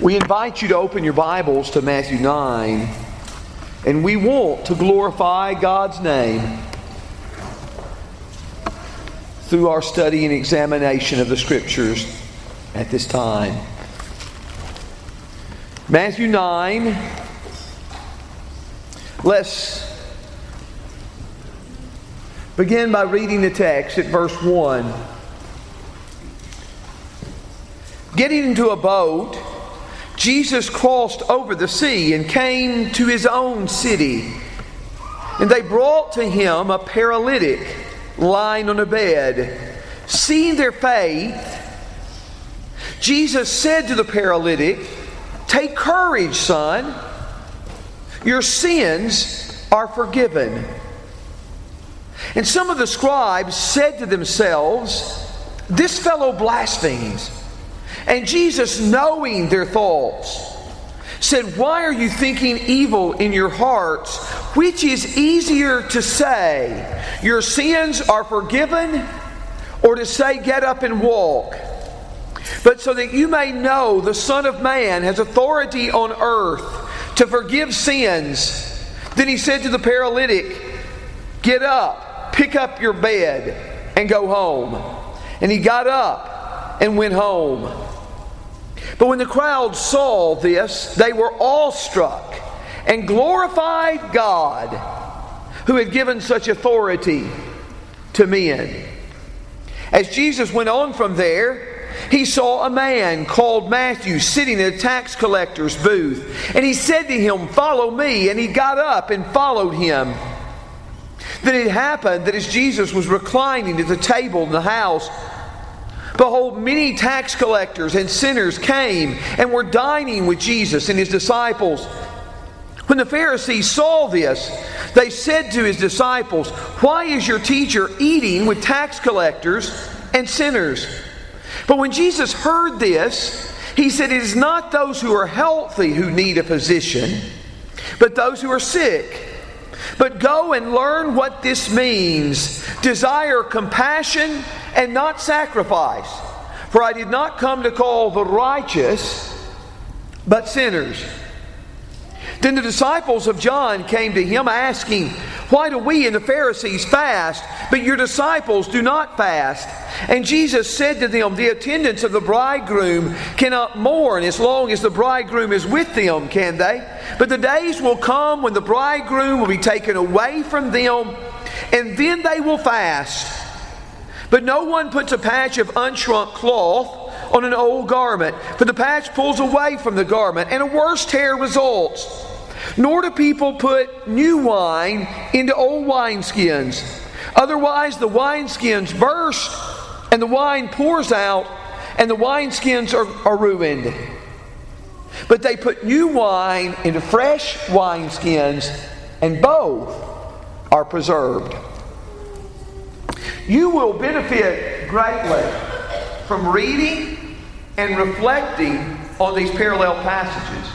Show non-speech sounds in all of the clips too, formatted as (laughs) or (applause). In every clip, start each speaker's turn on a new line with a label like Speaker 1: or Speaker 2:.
Speaker 1: We invite you to open your Bibles to Matthew 9, and we want to glorify God's name through our study and examination of the Scriptures at this time. Matthew 9, let's begin by reading the text at verse 1. Getting into a boat, Jesus crossed over the sea and came to his own city. And they brought to him a paralytic lying on a bed. Seeing their faith, Jesus said to the paralytic, Take courage, son. Your sins are forgiven. And some of the scribes said to themselves, This fellow blasphemes. And Jesus, knowing their thoughts, said, Why are you thinking evil in your hearts? Which is easier to say, Your sins are forgiven, or to say, Get up and walk? But so that you may know the Son of Man has authority on earth to forgive sins. Then he said to the paralytic, Get up, pick up your bed, and go home. And he got up and went home. But when the crowd saw this, they were awestruck and glorified God who had given such authority to men. As Jesus went on from there, he saw a man called Matthew sitting at a tax collector's booth. And he said to him, Follow me. And he got up and followed him. Then it happened that as Jesus was reclining at the table in the house, Behold, many tax collectors and sinners came and were dining with Jesus and his disciples. When the Pharisees saw this, they said to his disciples, Why is your teacher eating with tax collectors and sinners? But when Jesus heard this, he said, It is not those who are healthy who need a physician, but those who are sick. But go and learn what this means. Desire compassion and not sacrifice. For I did not come to call the righteous, but sinners. Then the disciples of John came to him asking, Why do we and the Pharisees fast, but your disciples do not fast? And Jesus said to them, The attendants of the bridegroom cannot mourn as long as the bridegroom is with them, can they? But the days will come when the bridegroom will be taken away from them, and then they will fast. But no one puts a patch of unshrunk cloth on an old garment, for the patch pulls away from the garment, and a worse tear results. Nor do people put new wine into old wineskins. Otherwise, the wineskins burst, and the wine pours out, and the wineskins are, are ruined. But they put new wine into fresh wineskins, and both are preserved. You will benefit greatly from reading and reflecting on these parallel passages.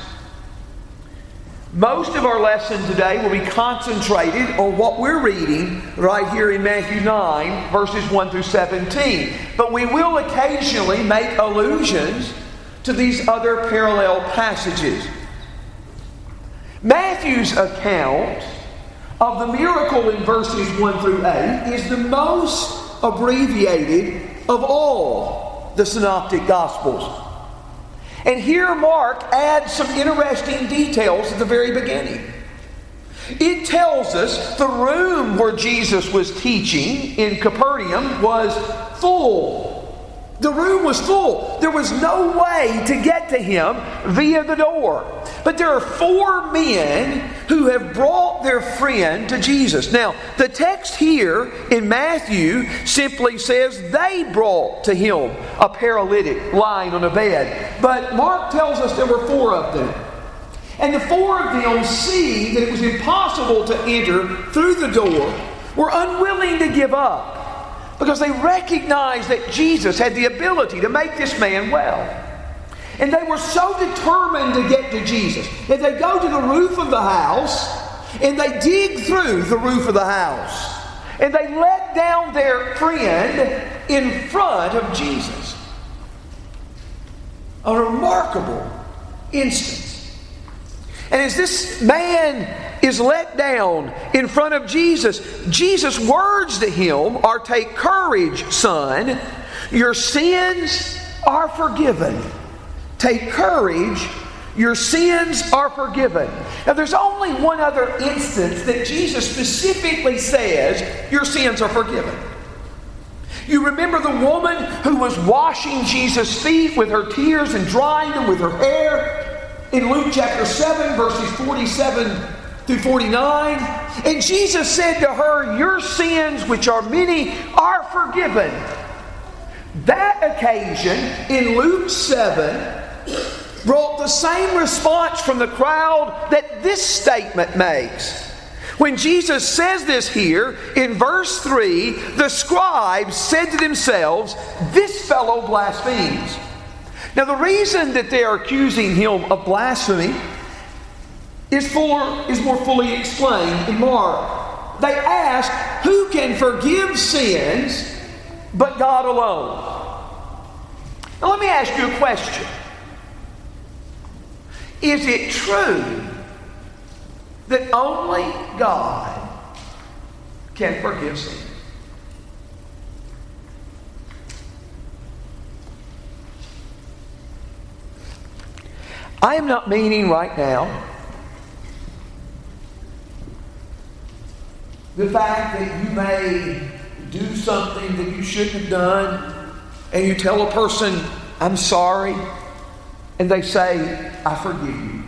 Speaker 1: Most of our lesson today will be concentrated on what we're reading right here in Matthew 9, verses 1 through 17. But we will occasionally make allusions to these other parallel passages. Matthew's account of the miracle in verses 1 through 8 is the most abbreviated of all the synoptic gospels. And here Mark adds some interesting details at the very beginning. It tells us the room where Jesus was teaching in Capernaum was full. The room was full. There was no way to get to him via the door. But there are four men who have brought their friend to Jesus. Now, the text here in Matthew simply says they brought to him a paralytic lying on a bed. But Mark tells us there were four of them. And the four of them, seeing that it was impossible to enter through the door, were unwilling to give up because they recognized that Jesus had the ability to make this man well. And they were so determined to get to Jesus that they go to the roof of the house and they dig through the roof of the house and they let down their friend in front of Jesus. A remarkable instance. And as this man is let down in front of Jesus, Jesus' words to him are Take courage, son, your sins are forgiven. Take courage, your sins are forgiven. Now, there's only one other instance that Jesus specifically says, Your sins are forgiven. You remember the woman who was washing Jesus' feet with her tears and drying them with her hair in Luke chapter 7, verses 47 through 49. And Jesus said to her, Your sins, which are many, are forgiven. That occasion in Luke 7 brought the same response from the crowd that this statement makes. When Jesus says this here in verse 3, the scribes said to themselves, This fellow blasphemes. Now, the reason that they are accusing him of blasphemy is, for, is more fully explained in Mark. They ask, Who can forgive sins but God alone? Now, let me ask you a question. Is it true that only God can forgive sin? I am not meaning right now the fact that you may do something that you shouldn't have done and you tell a person, I'm sorry, and they say, I forgive you.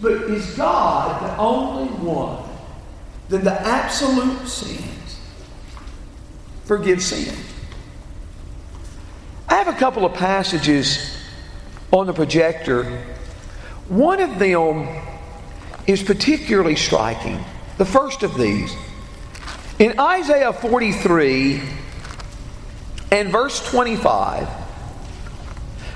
Speaker 1: But is God the only one that the absolute sins forgive sin? I have a couple of passages on the projector. One of them is particularly striking. The first of these. In Isaiah 43 and verse 25,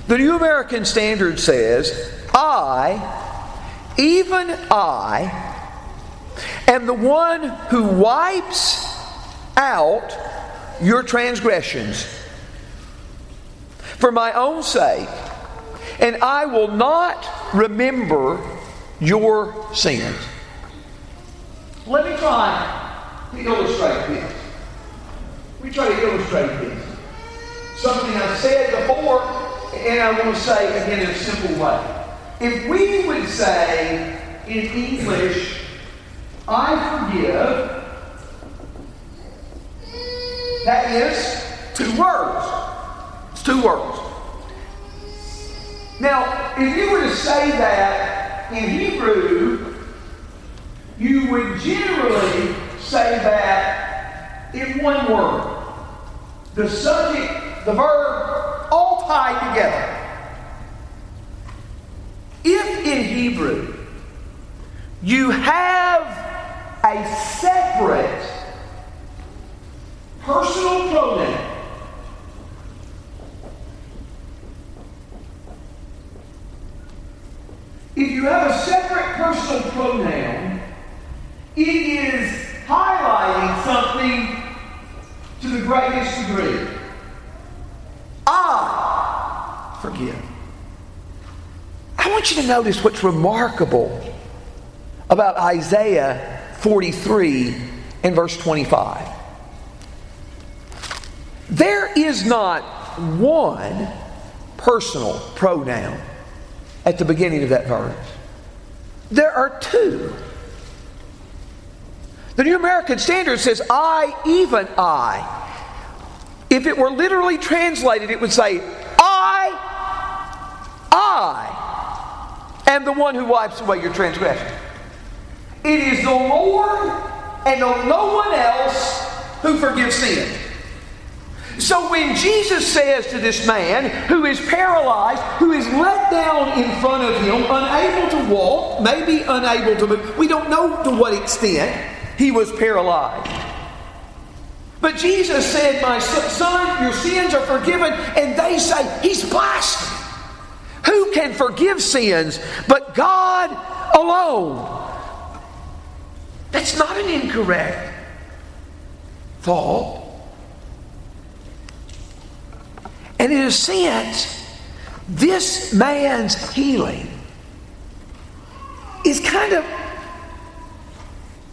Speaker 1: the New American Standard says, I, even I, am the one who wipes out your transgressions for my own sake, and I will not remember your sins. Let me try to illustrate this. Let me try to illustrate this. Something I said before and I want to say again in a simple way. If we would say in English, I forgive, that is two words. It's two words. Now, if you were to say that in Hebrew, you would generally say that in one word. The subject, the verb, all tied together. If in Hebrew you have a separate personal pronoun, if you have a separate personal pronoun, it is highlighting something to the greatest degree. I forgive. I want you to notice what's remarkable about Isaiah 43 and verse 25. There is not one personal pronoun at the beginning of that verse. There are two. The New American Standard says, I, even I. If it were literally translated, it would say, I, I am the one who wipes away your transgression. It is the Lord and no one else who forgives sin. So when Jesus says to this man who is paralyzed, who is let down in front of him, unable to walk, maybe unable to move, we don't know to what extent he was paralyzed. But Jesus said, My son, your sins are forgiven. And they say, He's blaspheming. Who can forgive sins but God alone? That's not an incorrect thought. And in a sense, this man's healing is kind of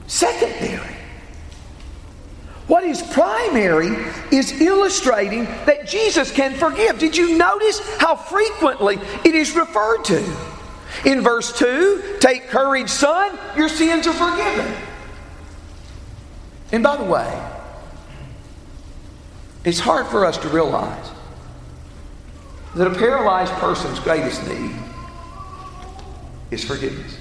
Speaker 1: secondary. What is primary is illustrating that Jesus can forgive. Did you notice how frequently it is referred to? In verse 2, take courage, son, your sins are forgiven. And by the way, it's hard for us to realize that a paralyzed person's greatest need is forgiveness.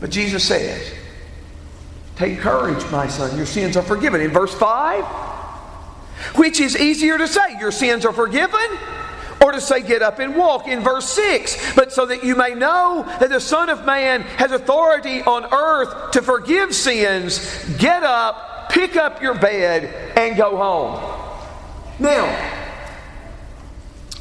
Speaker 1: But Jesus says, Take courage, my son, your sins are forgiven. In verse 5, which is easier to say, Your sins are forgiven? Or to say, Get up and walk in verse 6. But so that you may know that the Son of Man has authority on earth to forgive sins, get up, pick up your bed, and go home. Now,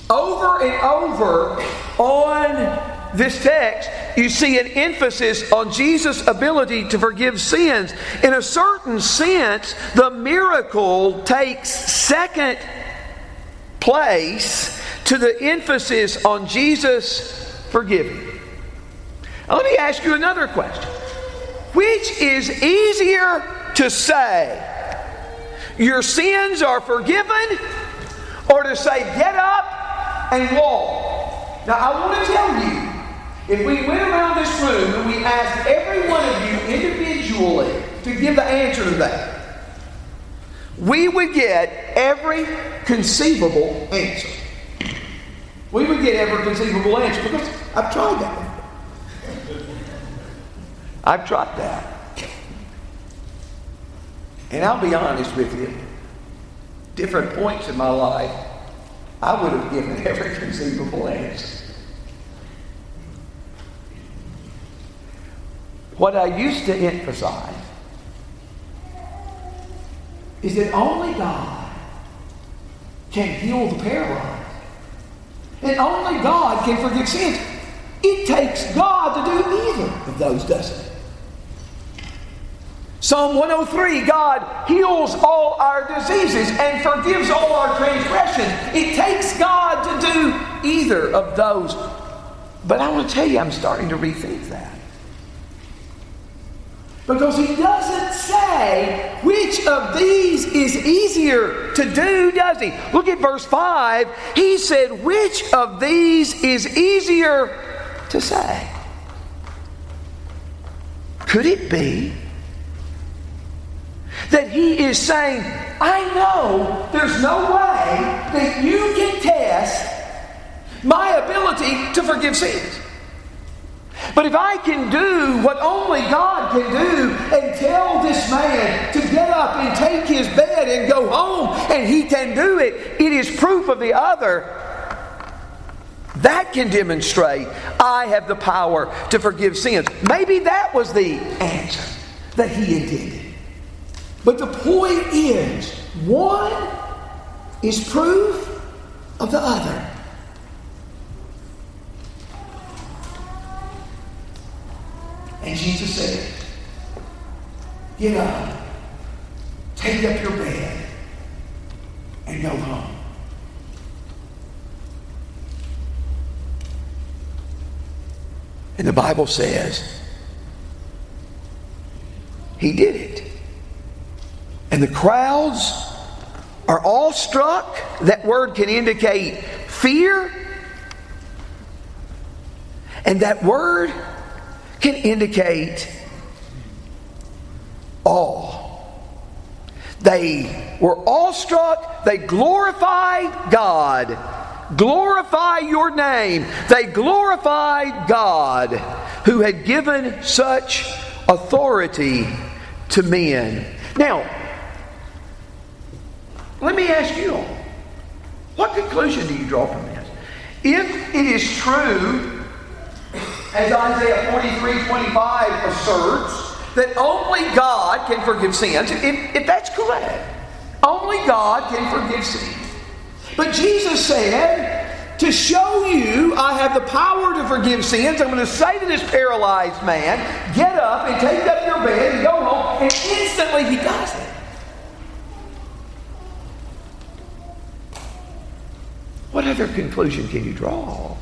Speaker 1: over and over on this text, you see an emphasis on Jesus' ability to forgive sins. In a certain sense, the miracle takes second place to the emphasis on Jesus forgiving. Now, let me ask you another question. Which is easier to say, your sins are forgiven, or to say, get up and walk? Now, I want to tell you, if we went around this room and we asked every one of you individually to give the answer to that, we would get every conceivable answer. We would get every conceivable answer because I've tried that. I've tried that. And I'll be honest with you, different points in my life, I would have given (laughs) every conceivable answer. What I used to emphasize is that only God can heal the paralyzed. And only God can forgive sins. It takes God to do either of those, doesn't it? Psalm 103 God heals all our diseases and forgives all our transgressions. It takes God to do either of those. But I want to tell you, I'm starting to rethink that. Because he doesn't say which of these is easier to do, does he? Look at verse 5. He said, Which of these is easier to say? Could it be that he is saying, I know there's no way that you can test my ability to forgive sins? But if I can do what only God can do and tell this man to get up and take his bed and go home, and he can do it, it is proof of the other. That can demonstrate I have the power to forgive sins. Maybe that was the answer that he intended. But the point is one is proof of the other. And Jesus said, Get up, take up your bed, and go home. And the Bible says, He did it. And the crowds are all struck. That word can indicate fear. And that word can indicate awe. They were awestruck. They glorified God. Glorify your name. They glorified God who had given such authority to men. Now, let me ask you all what conclusion do you draw from this? If it is true as Isaiah 43 25 asserts, that only God can forgive sins. If, if that's correct, only God can forgive sins. But Jesus said, to show you I have the power to forgive sins, I'm going to say to this paralyzed man, get up and take up your bed and go home. And instantly he does it. Other conclusion can you draw?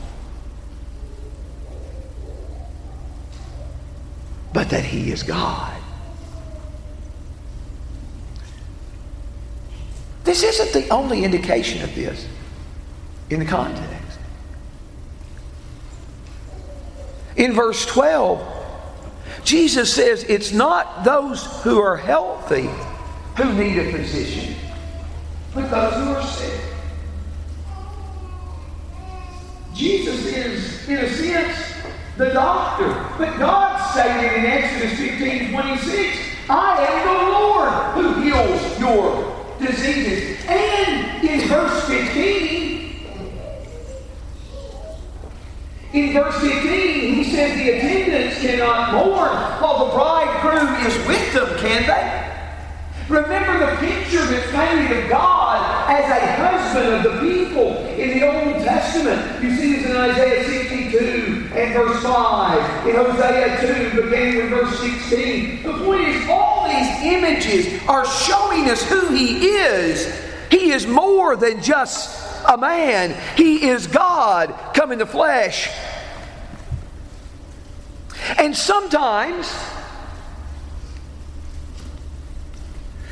Speaker 1: But that he is God. This isn't the only indication of this in the context. In verse 12, Jesus says it's not those who are healthy who need a physician, but those who are sick. Jesus is, in a sense, the doctor. But God stated in Exodus 15 26, I am the Lord who heals your diseases. And in verse 15, in verse 15, he says the attendants cannot mourn while the bridegroom is with them, can they? Remember the picture that's painted of God as a husband of the people in the Old Testament. You see this in Isaiah 62 and verse 5, in Hosea 2, beginning with verse 16. The point is, all these images are showing us who He is. He is more than just a man, He is God come in the flesh. And sometimes,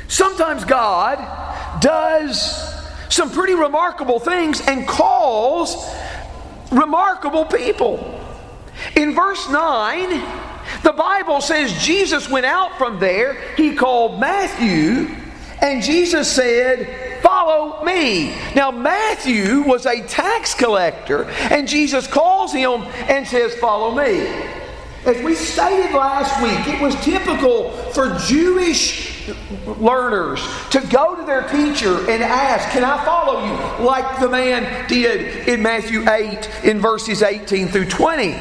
Speaker 1: Sometimes God does some pretty remarkable things and calls remarkable people. In verse 9, the Bible says Jesus went out from there. He called Matthew, and Jesus said, Follow me. Now, Matthew was a tax collector, and Jesus calls him and says, Follow me. As we stated last week, it was typical for Jewish learners to go to their teacher and ask, Can I follow you? Like the man did in Matthew 8 in verses 18 through 20.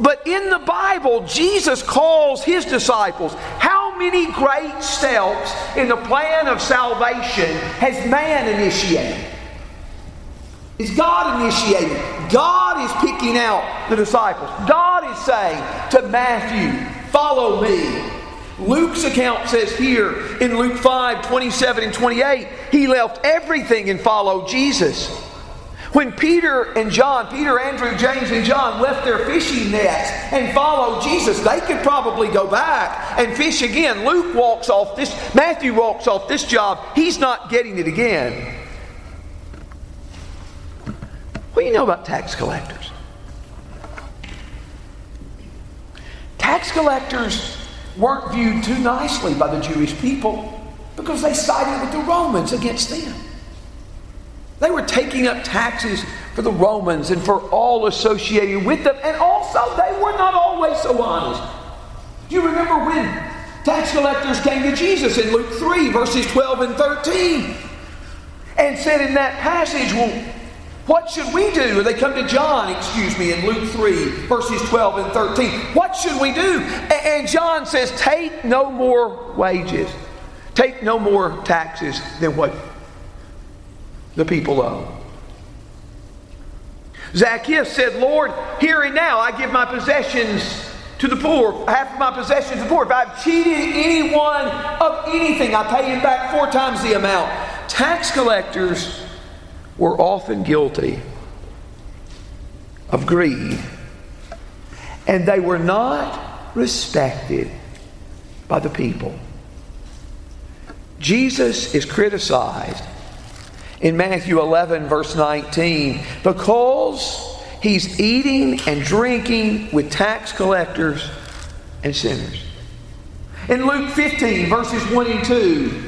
Speaker 1: But in the Bible, Jesus calls his disciples. How many great steps in the plan of salvation has man initiated? Is God initiating? God is picking out the disciples. God is saying to Matthew, Follow me. Luke's account says here in Luke 5 27 and 28, he left everything and followed Jesus. When Peter and John, Peter, Andrew, James, and John left their fishing nets and followed Jesus, they could probably go back and fish again. Luke walks off this, Matthew walks off this job. He's not getting it again. What do you know about tax collectors? Tax collectors weren't viewed too nicely by the Jewish people because they sided with the Romans against them. They were taking up taxes for the Romans and for all associated with them, and also they were not always so honest. Do you remember when tax collectors came to Jesus in Luke 3, verses 12 and 13, and said in that passage, Well, what should we do? They come to John, excuse me, in Luke 3, verses 12 and 13. What should we do? And John says, Take no more wages, take no more taxes than what the people owe. Zacchaeus said, Lord, here and now I give my possessions to the poor, half of my possessions to the poor. If I've cheated anyone of anything, I pay him back four times the amount. Tax collectors were often guilty of greed, and they were not respected by the people. Jesus is criticized in Matthew 11, verse 19, because he's eating and drinking with tax collectors and sinners. In Luke 15, verses 1 and 2,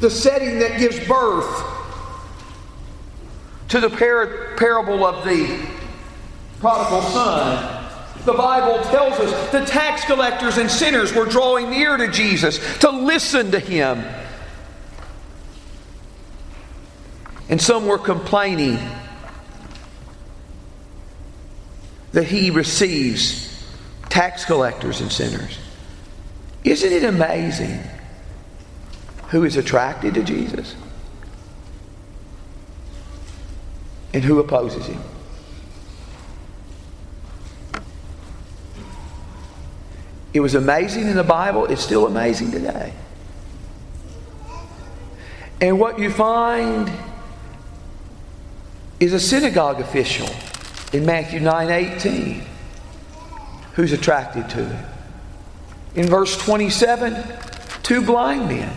Speaker 1: the setting that gives birth to the par- parable of the prodigal son. The Bible tells us the tax collectors and sinners were drawing near to Jesus to listen to him. And some were complaining that he receives tax collectors and sinners. Isn't it amazing who is attracted to Jesus? And who opposes him. It was amazing in the Bible, it's still amazing today. And what you find is a synagogue official in Matthew 9 18 who's attracted to it. In verse 27, two blind men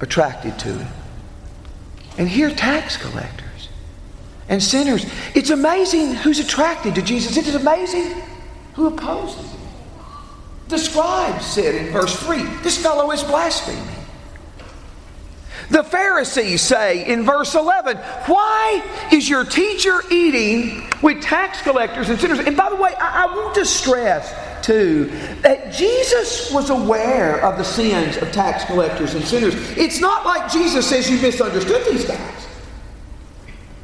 Speaker 1: attracted to it. And here, tax collectors and sinners. It's amazing who's attracted to Jesus. It is amazing who opposes him. The scribes said in verse 3 this fellow is blaspheming. The Pharisees say in verse 11, Why is your teacher eating with tax collectors and sinners? And by the way, I, I want to stress too that Jesus was aware of the sins of tax collectors and sinners. It's not like Jesus says you misunderstood these guys.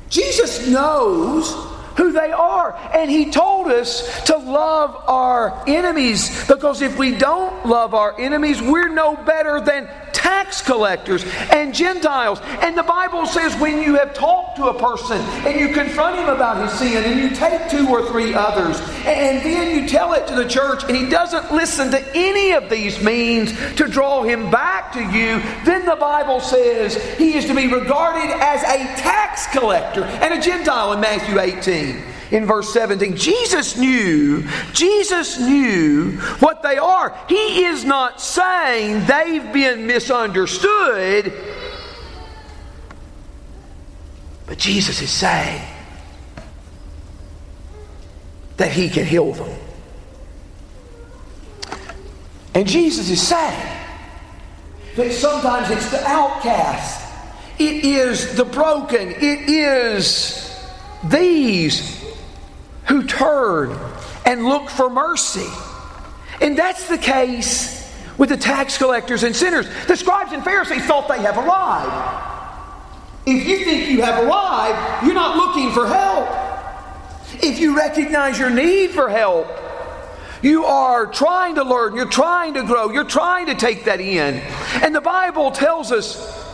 Speaker 1: Jesus knows who they are. And He told us to love our enemies because if we don't love our enemies, we're no better than tax collectors and Gentiles. And the Bible says when you have talked to a person and you confront him about his sin and you take two or three others and then you tell it to the church and he doesn't listen to any of these means to draw him back to you, then the Bible says he is to be regarded as a tax collector and a Gentile in Matthew 18 in verse 17. Jesus knew, Jesus knew what they are. He is not saying they've been misunderstood, but Jesus is saying that He can heal them. And Jesus is saying that sometimes it's the outcast, it is the broken, it is these who turn and look for mercy. And that's the case with the tax collectors and sinners. The scribes and Pharisees thought they have arrived. If you think you have arrived, you're not looking for help. If you recognize your need for help, you are trying to learn, you're trying to grow, you're trying to take that in. And the Bible tells us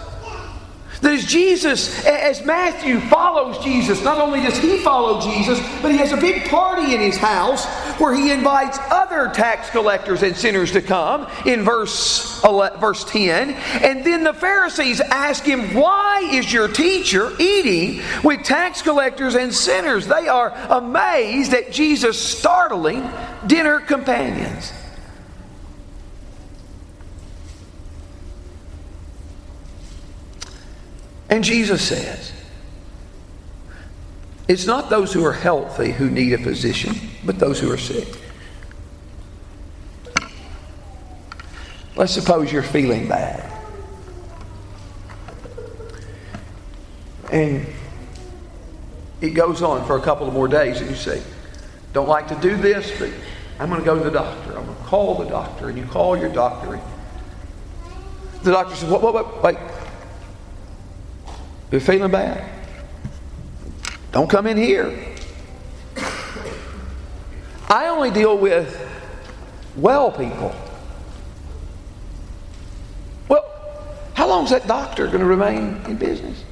Speaker 1: that as Jesus, as Matthew follows Jesus, not only does he follow Jesus, but he has a big party in his house where he invites other tax collectors and sinners to come in verse, 11, verse 10. And then the Pharisees ask him, Why is your teacher eating with tax collectors and sinners? They are amazed at Jesus' startling dinner companions. And Jesus says, it's not those who are healthy who need a physician, but those who are sick. Let's suppose you're feeling bad. And it goes on for a couple of more days, and you say, Don't like to do this, but I'm going to go to the doctor. I'm going to call the doctor. And you call your doctor. The doctor says, What, what, what, wait. You're feeling bad? Don't come in here. I only deal with well people. Well, how long is that doctor going to remain in business?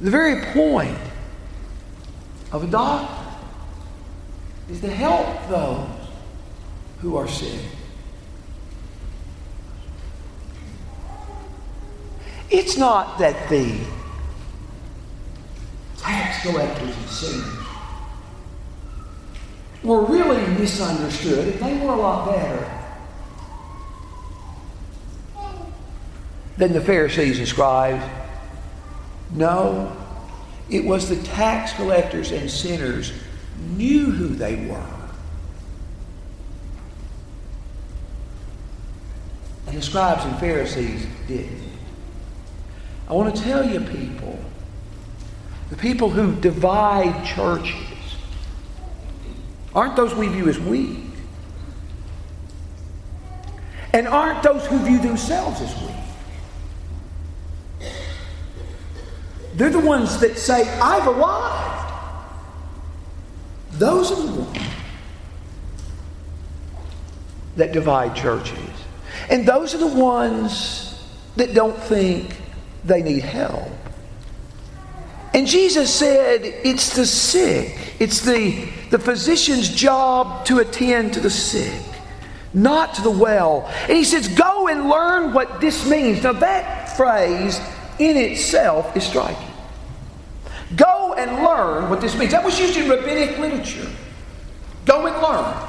Speaker 1: The very point of a doctor is to help those who are sick. It's not that the tax collectors and sinners were really misunderstood, they were a lot better than the Pharisees and scribes. No, it was the tax collectors and sinners knew who they were. And the scribes and Pharisees didn't. I want to tell you, people, the people who divide churches aren't those we view as weak. And aren't those who view themselves as weak. They're the ones that say, I've arrived. Those are the ones that divide churches. And those are the ones that don't think they need help. And Jesus said it's the sick, it's the, the physician's job to attend to the sick, not to the well. And he says, Go and learn what this means. Now, that phrase, in itself is striking. Go and learn what this means. That was used in rabbinic literature. Go and learn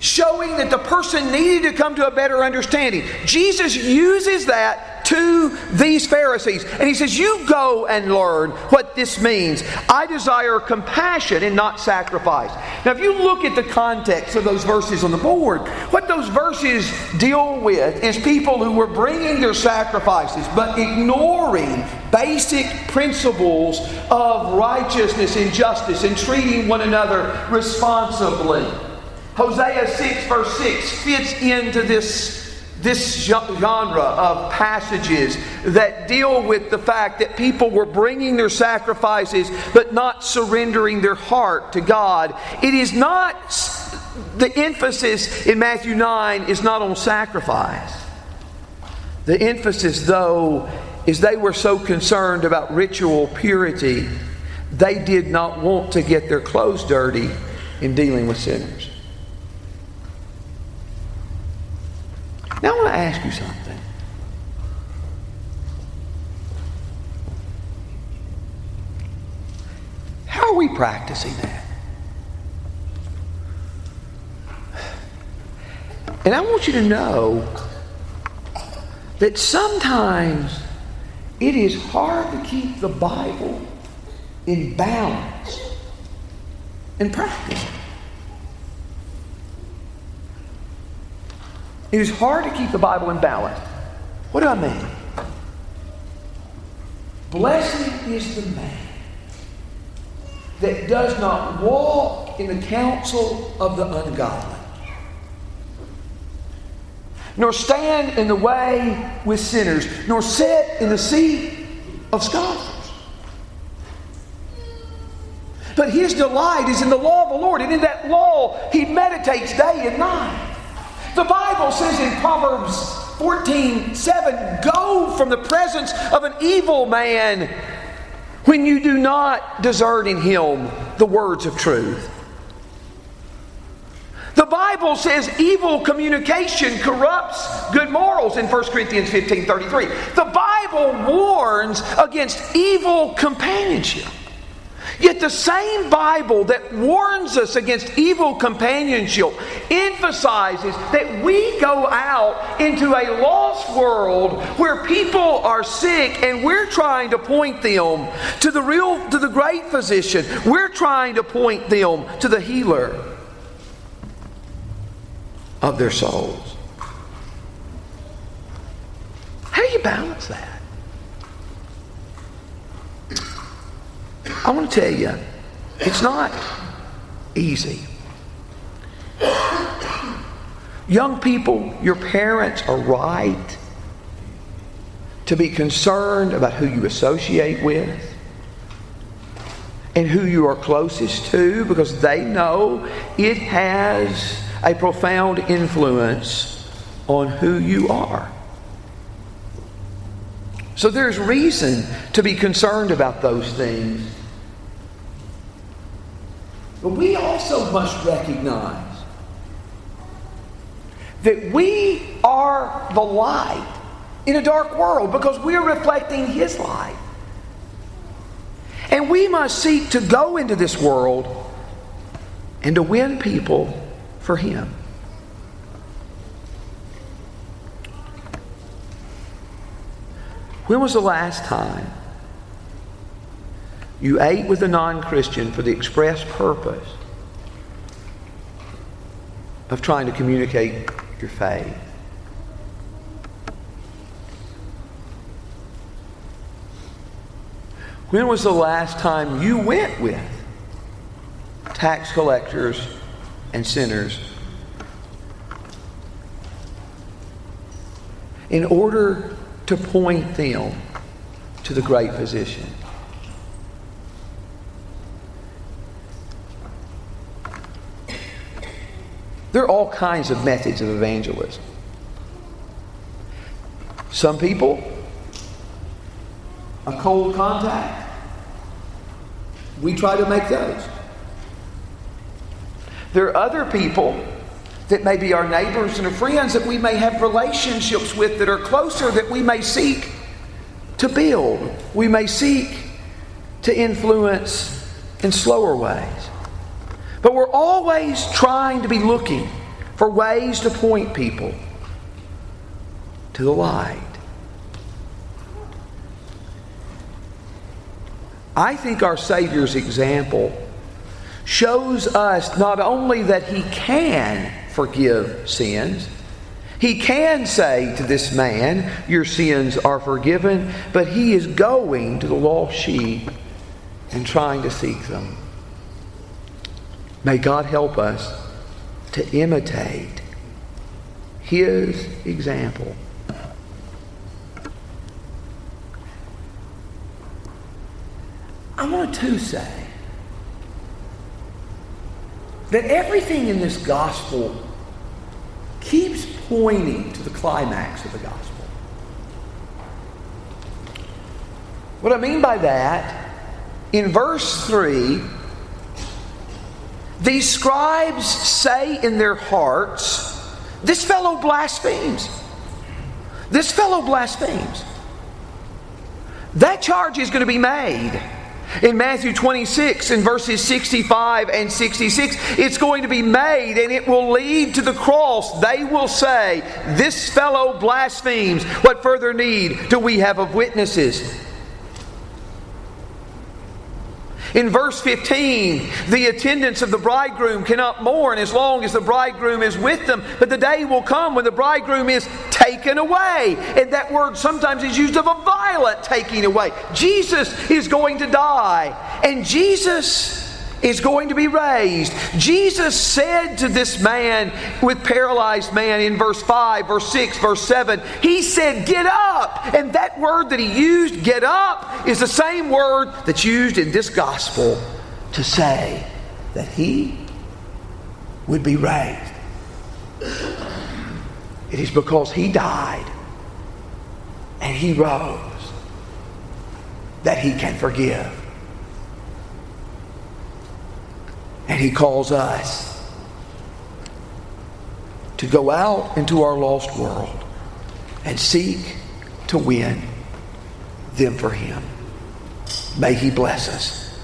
Speaker 1: showing that the person needed to come to a better understanding. Jesus uses that to these Pharisees. And he says, You go and learn what this means. I desire compassion and not sacrifice. Now, if you look at the context of those verses on the board, what those verses deal with is people who were bringing their sacrifices but ignoring basic principles of righteousness and justice and treating one another responsibly. Hosea 6, verse 6 fits into this, this genre of passages that deal with the fact that people were bringing their sacrifices but not surrendering their heart to God. It is not, the emphasis in Matthew 9 is not on sacrifice. The emphasis, though, is they were so concerned about ritual purity, they did not want to get their clothes dirty in dealing with sinners. Now, I want to ask you something. How are we practicing that? And I want you to know that sometimes it is hard to keep the Bible in balance in practice. It is hard to keep the Bible in balance. What do I mean? Blessed is the man that does not walk in the counsel of the ungodly, nor stand in the way with sinners, nor sit in the seat of scoffers. But his delight is in the law of the Lord, and in that law he meditates day and night. The Bible says in Proverbs 14 7, go from the presence of an evil man when you do not desert in him the words of truth. The Bible says evil communication corrupts good morals in 1 Corinthians 15 33. The Bible warns against evil companionship. Yet the same Bible that warns us against evil companionship emphasizes that we go out into a lost world where people are sick and we're trying to point them to the real to the great physician. We're trying to point them to the healer of their souls. How do you balance that? I want to tell you, it's not easy. Young people, your parents are right to be concerned about who you associate with and who you are closest to because they know it has a profound influence on who you are. So there's reason to be concerned about those things. But we also must recognize that we are the light in a dark world because we are reflecting His light. And we must seek to go into this world and to win people for Him. When was the last time you ate with a non Christian for the express purpose of trying to communicate your faith. When was the last time you went with tax collectors and sinners in order to point them to the great physician? There are all kinds of methods of evangelism. Some people, a cold contact, we try to make those. There are other people that may be our neighbors and our friends that we may have relationships with that are closer that we may seek to build. We may seek to influence in slower ways. But we're always trying to be looking for ways to point people to the light. I think our Savior's example shows us not only that He can forgive sins, He can say to this man, Your sins are forgiven, but He is going to the lost sheep and trying to seek them. May God help us to imitate His example. I want to say that everything in this gospel keeps pointing to the climax of the gospel. What I mean by that, in verse 3, these scribes say in their hearts, This fellow blasphemes. This fellow blasphemes. That charge is going to be made. In Matthew 26, in verses 65 and 66, it's going to be made and it will lead to the cross. They will say, This fellow blasphemes. What further need do we have of witnesses? In verse 15, the attendants of the bridegroom cannot mourn as long as the bridegroom is with them, but the day will come when the bridegroom is taken away. And that word sometimes is used of a violent taking away. Jesus is going to die, and Jesus is going to be raised. Jesus said to this man with paralyzed man in verse 5, verse 6, verse 7, He said, Get up. And that word that He used, get up, is the same word that's used in this gospel to say that He would be raised. It is because He died and He rose that He can forgive. And He calls us to go out into our lost world and seek to win them for Him. May He bless us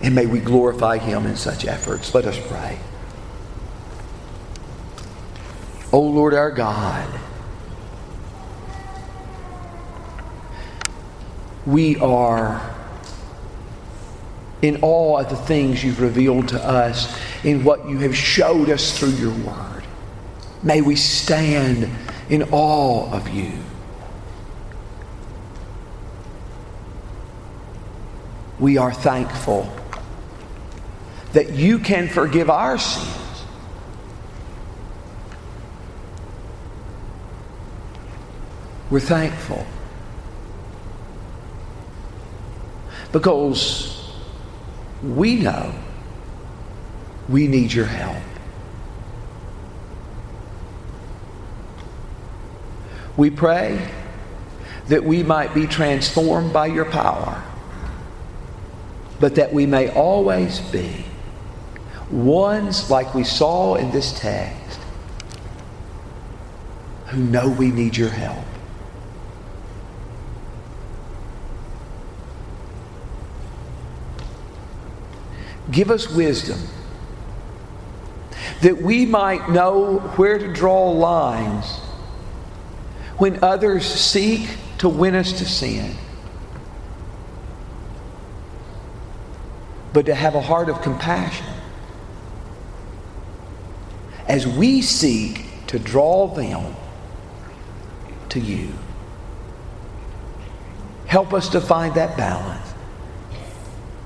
Speaker 1: and may we glorify Him in such efforts. Let us pray. O oh Lord our God, we are in awe at the things you've revealed to us in what you have showed us through your word. May we stand in awe of you. We are thankful that you can forgive our sins. We're thankful because we know we need your help. We pray that we might be transformed by your power, but that we may always be ones like we saw in this text who know we need your help. Give us wisdom that we might know where to draw lines when others seek to win us to sin. But to have a heart of compassion as we seek to draw them to you. Help us to find that balance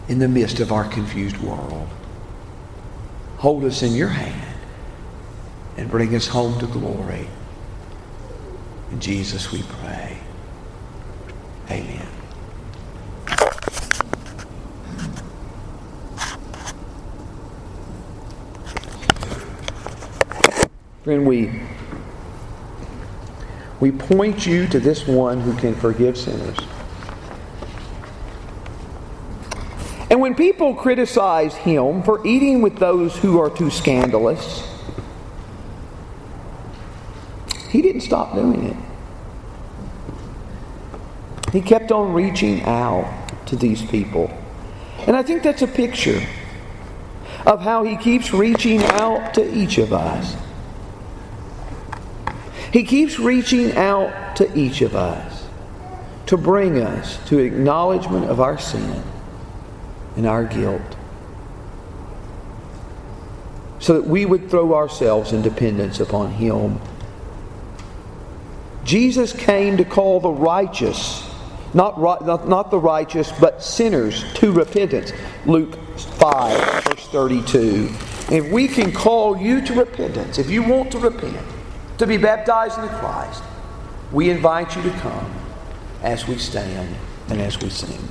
Speaker 1: in the midst of our confused world. Hold us in your hand and bring us home to glory. In Jesus we pray. Amen. Friend, we, we point you to this one who can forgive sinners. And when people criticize him for eating with those who are too scandalous, he didn't stop doing it. He kept on reaching out to these people. And I think that's a picture of how he keeps reaching out to each of us. He keeps reaching out to each of us to bring us to acknowledgement of our sin and our guilt so that we would throw ourselves in dependence upon him. Jesus came to call the righteous not, not, not the righteous, but sinners to repentance. Luke 5, verse 32. If we can call you to repentance, if you want to repent, to be baptized into Christ, we invite you to come as we stand and as we sing.